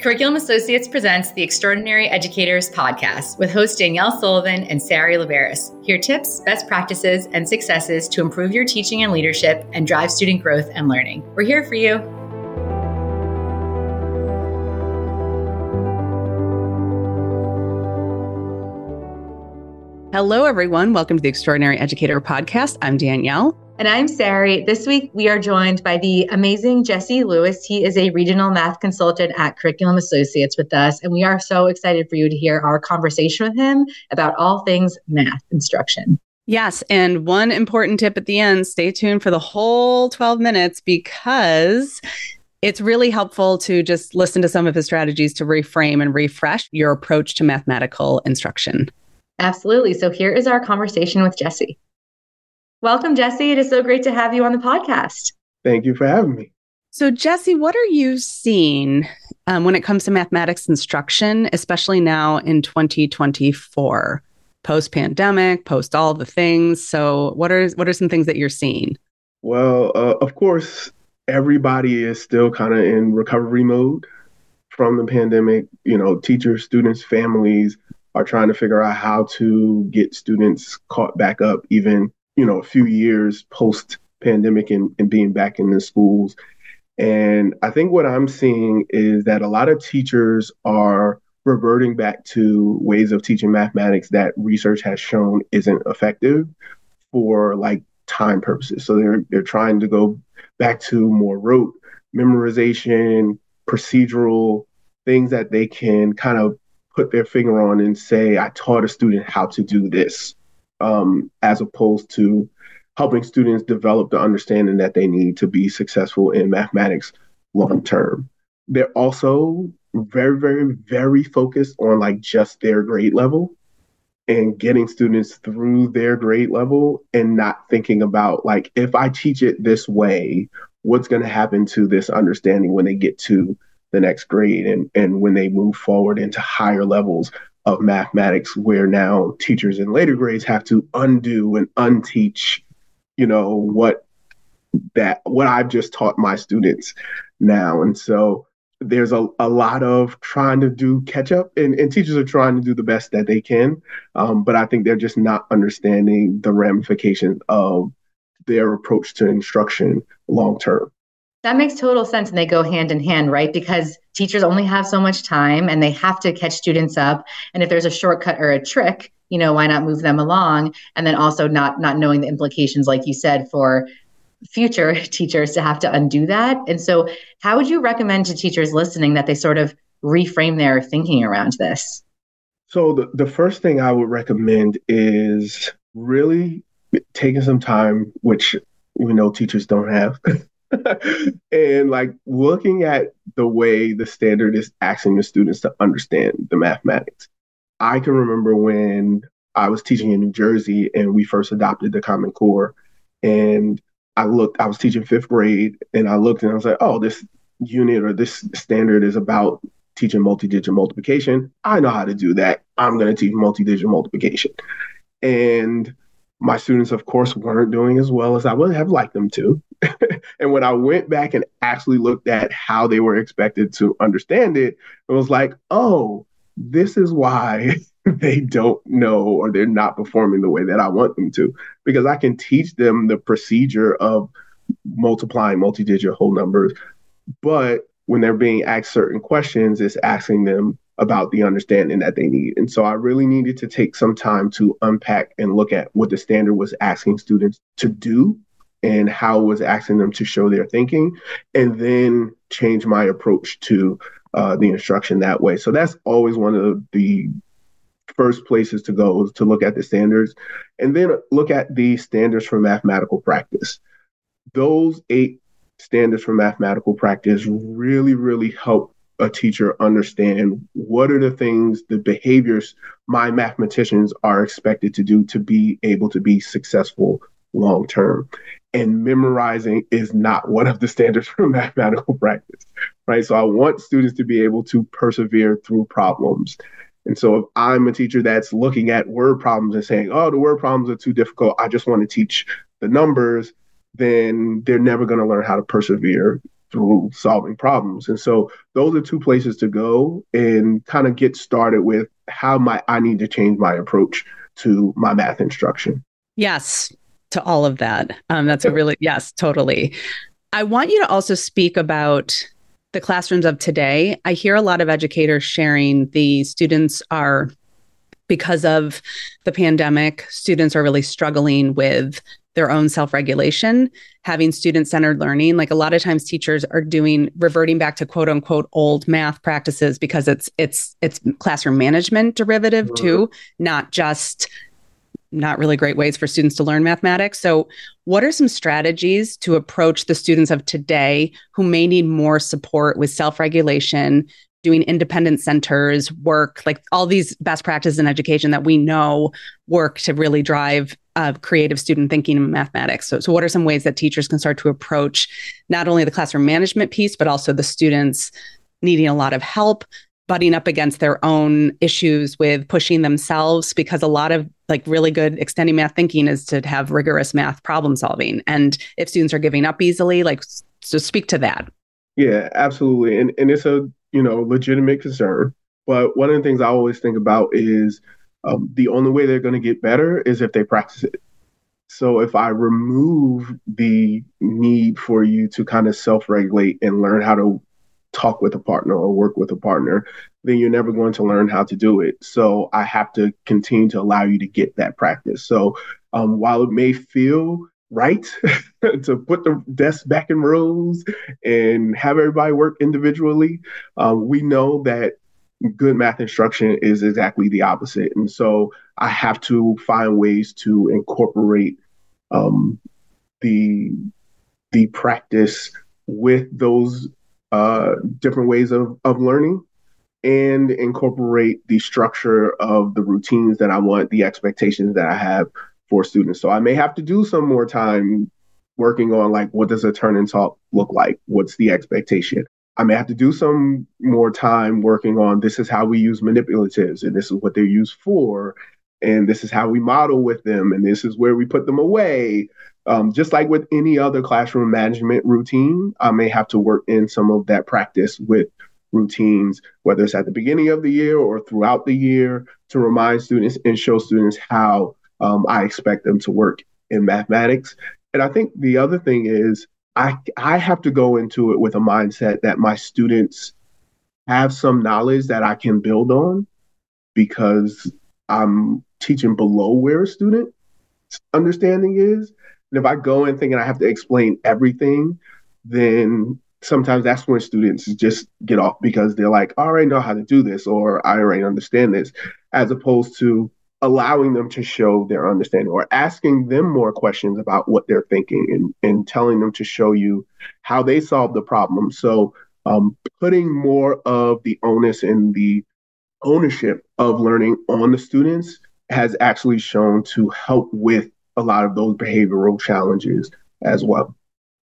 Curriculum Associates presents the Extraordinary Educators podcast with hosts Danielle Sullivan and Sari Laveris. Hear tips, best practices, and successes to improve your teaching and leadership and drive student growth and learning. We're here for you. Hello, everyone. Welcome to the Extraordinary Educator podcast. I'm Danielle. And I'm Sari. This week we are joined by the amazing Jesse Lewis. He is a regional math consultant at Curriculum Associates with us. And we are so excited for you to hear our conversation with him about all things math instruction. Yes. And one important tip at the end stay tuned for the whole 12 minutes because it's really helpful to just listen to some of his strategies to reframe and refresh your approach to mathematical instruction. Absolutely. So here is our conversation with Jesse. Welcome, Jesse. It is so great to have you on the podcast. Thank you for having me. So, Jesse, what are you seeing um, when it comes to mathematics instruction, especially now in 2024, post pandemic, post all the things? So, what are what are some things that you're seeing? Well, uh, of course, everybody is still kind of in recovery mode from the pandemic. You know, teachers, students, families are trying to figure out how to get students caught back up, even you know, a few years post pandemic and, and being back in the schools. And I think what I'm seeing is that a lot of teachers are reverting back to ways of teaching mathematics that research has shown isn't effective for like time purposes. So they're they're trying to go back to more rote memorization, procedural things that they can kind of put their finger on and say, I taught a student how to do this um, as opposed to helping students develop the understanding that they need to be successful in mathematics long term. They're also very, very, very focused on like just their grade level and getting students through their grade level and not thinking about like if I teach it this way, what's going to happen to this understanding when they get to the next grade and and when they move forward into higher levels of mathematics where now teachers in later grades have to undo and unteach you know what that what i've just taught my students now and so there's a, a lot of trying to do catch up and, and teachers are trying to do the best that they can um, but i think they're just not understanding the ramifications of their approach to instruction long term that makes total sense. And they go hand in hand, right? Because teachers only have so much time and they have to catch students up. And if there's a shortcut or a trick, you know, why not move them along? And then also not not knowing the implications, like you said, for future teachers to have to undo that. And so how would you recommend to teachers listening that they sort of reframe their thinking around this? So the, the first thing I would recommend is really taking some time, which we know teachers don't have, and like looking at the way the standard is asking the students to understand the mathematics. I can remember when I was teaching in New Jersey and we first adopted the Common Core. And I looked, I was teaching fifth grade and I looked and I was like, oh, this unit or this standard is about teaching multi-digit multiplication. I know how to do that. I'm going to teach multi-digit multiplication. And my students, of course, weren't doing as well as I would have liked them to. and when I went back and actually looked at how they were expected to understand it, it was like, oh, this is why they don't know or they're not performing the way that I want them to. Because I can teach them the procedure of multiplying multi digit whole numbers. But when they're being asked certain questions, it's asking them about the understanding that they need. And so I really needed to take some time to unpack and look at what the standard was asking students to do and how it was asking them to show their thinking, and then change my approach to uh, the instruction that way. So that's always one of the first places to go is to look at the standards and then look at the standards for mathematical practice. Those eight standards for mathematical practice really, really help a teacher understand what are the things, the behaviors my mathematicians are expected to do to be able to be successful long term. And memorizing is not one of the standards for mathematical practice, right? So I want students to be able to persevere through problems. And so if I'm a teacher that's looking at word problems and saying, oh, the word problems are too difficult, I just want to teach the numbers, then they're never going to learn how to persevere through solving problems. And so those are two places to go and kind of get started with how my I need to change my approach to my math instruction. Yes, to all of that. Um, that's a really yes, totally. I want you to also speak about the classrooms of today. I hear a lot of educators sharing the students are because of the pandemic, students are really struggling with their own self regulation, having student centered learning. Like a lot of times teachers are doing reverting back to quote unquote old math practices because it's it's it's classroom management derivative too, not just not really great ways for students to learn mathematics. So, what are some strategies to approach the students of today who may need more support with self regulation, doing independent centers, work, like all these best practices in education that we know work to really drive uh, creative student thinking in mathematics. So, so, what are some ways that teachers can start to approach not only the classroom management piece, but also the students needing a lot of help, butting up against their own issues with pushing themselves? Because a lot of like really good extending math thinking is to have rigorous math problem solving. And if students are giving up easily, like, so speak to that. Yeah, absolutely. And and it's a you know, legitimate concern. But one of the things I always think about is um, the only way they're going to get better is if they practice it. So if I remove the need for you to kind of self regulate and learn how to talk with a partner or work with a partner, then you're never going to learn how to do it. So I have to continue to allow you to get that practice. So um, while it may feel right to put the desks back in rows and have everybody work individually. Um, we know that good math instruction is exactly the opposite. And so I have to find ways to incorporate um, the the practice with those uh, different ways of, of learning and incorporate the structure of the routines that I want, the expectations that I have for students. So I may have to do some more time working on like what does a turn and talk look like? What's the expectation? I may have to do some more time working on this is how we use manipulatives and this is what they're used for. And this is how we model with them and this is where we put them away. Um, just like with any other classroom management routine, I may have to work in some of that practice with routines, whether it's at the beginning of the year or throughout the year, to remind students and show students how um, I expect them to work in mathematics. And I think the other thing is I I have to go into it with a mindset that my students have some knowledge that I can build on because I'm teaching below where a student's understanding is. And if I go in thinking I have to explain everything, then sometimes that's when students just get off because they're like, I already know how to do this or I already understand this, as opposed to allowing them to show their understanding or asking them more questions about what they're thinking and, and telling them to show you how they solve the problem. So um, putting more of the onus and the ownership of learning on the students has actually shown to help with a lot of those behavioral challenges as well.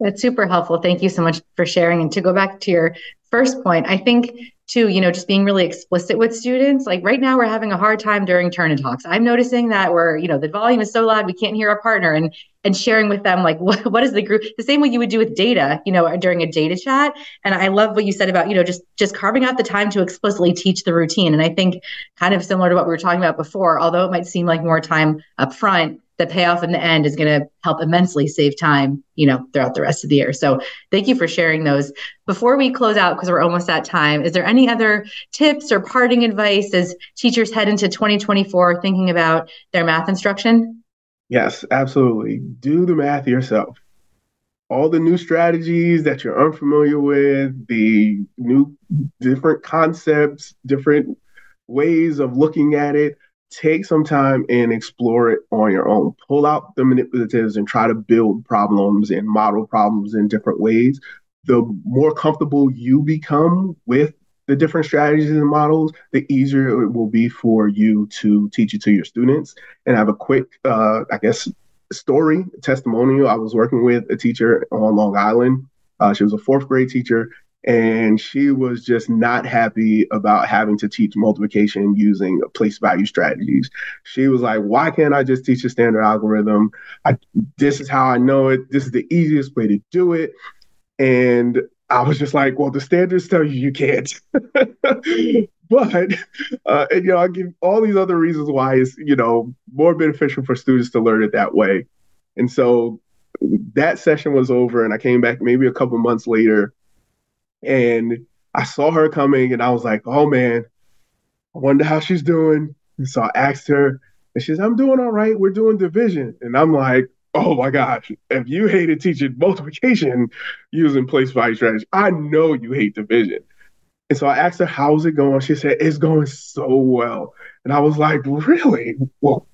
That's super helpful. Thank you so much for sharing. And to go back to your first point, I think too, you know, just being really explicit with students. Like right now, we're having a hard time during turn and talks. I'm noticing that we're, you know, the volume is so loud we can't hear our partner, and and sharing with them like what what is the group the same way you would do with data, you know, during a data chat. And I love what you said about you know just just carving out the time to explicitly teach the routine. And I think kind of similar to what we were talking about before, although it might seem like more time up front the payoff in the end is going to help immensely save time, you know, throughout the rest of the year. So thank you for sharing those. Before we close out, because we're almost at time, is there any other tips or parting advice as teachers head into 2024 thinking about their math instruction? Yes, absolutely. Do the math yourself. All the new strategies that you're unfamiliar with, the new different concepts, different ways of looking at it, take some time and explore it on your own. Pull out the manipulatives and try to build problems and model problems in different ways. The more comfortable you become with the different strategies and models, the easier it will be for you to teach it to your students. And I have a quick, uh, I guess, story testimonial. I was working with a teacher on Long Island. Uh, she was a fourth grade teacher, and she was just not happy about having to teach multiplication using place value strategies. She was like, "Why can't I just teach a standard algorithm? I, this is how I know it. This is the easiest way to do it." And I was just like, well, the standards tell you you can't. but uh, and you know, I give all these other reasons why it's you know more beneficial for students to learn it that way. And so that session was over, and I came back maybe a couple months later, and I saw her coming, and I was like, oh man, I wonder how she's doing. And so I asked her, and she I'm doing all right. We're doing division, and I'm like, oh my gosh, if you hated teaching multiplication using place value strategy, I know you hate division. And so I asked her, how's it going? She said, it's going so well. And I was like, really? Well,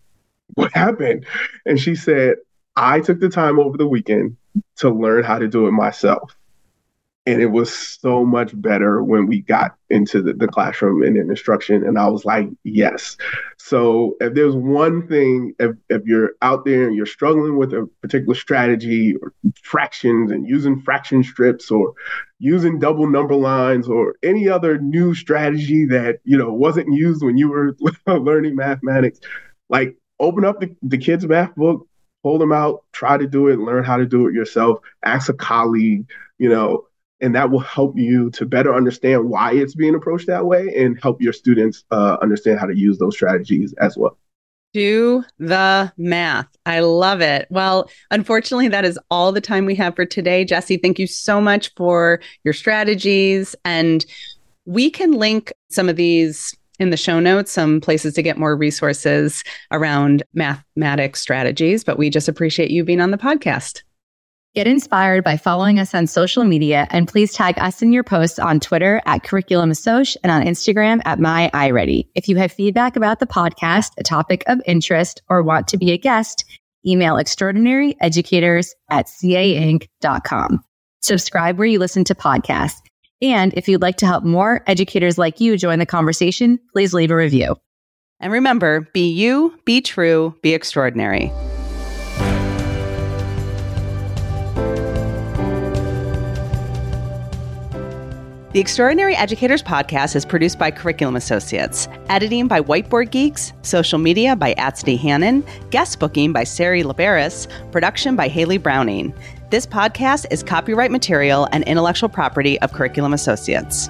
what happened? And she said, I took the time over the weekend to learn how to do it myself and it was so much better when we got into the, the classroom and in instruction and i was like yes. So if there's one thing if, if you're out there and you're struggling with a particular strategy or fractions and using fraction strips or using double number lines or any other new strategy that you know wasn't used when you were learning mathematics like open up the, the kids math book pull them out try to do it learn how to do it yourself ask a colleague you know and that will help you to better understand why it's being approached that way and help your students uh, understand how to use those strategies as well. Do the math. I love it. Well, unfortunately, that is all the time we have for today. Jesse, thank you so much for your strategies. And we can link some of these in the show notes, some places to get more resources around mathematics strategies. But we just appreciate you being on the podcast. Get inspired by following us on social media and please tag us in your posts on Twitter at Curriculum Assoc and on Instagram at My iReady. If you have feedback about the podcast, a topic of interest, or want to be a guest, email extraordinaryeducators at cainc.com. Subscribe where you listen to podcasts. And if you'd like to help more educators like you join the conversation, please leave a review. And remember, be you, be true, be extraordinary. The Extraordinary Educators podcast is produced by Curriculum Associates, editing by Whiteboard Geeks, social media by Atsday Hannon, guest booking by Sari Laveris, production by Haley Browning. This podcast is copyright material and intellectual property of Curriculum Associates.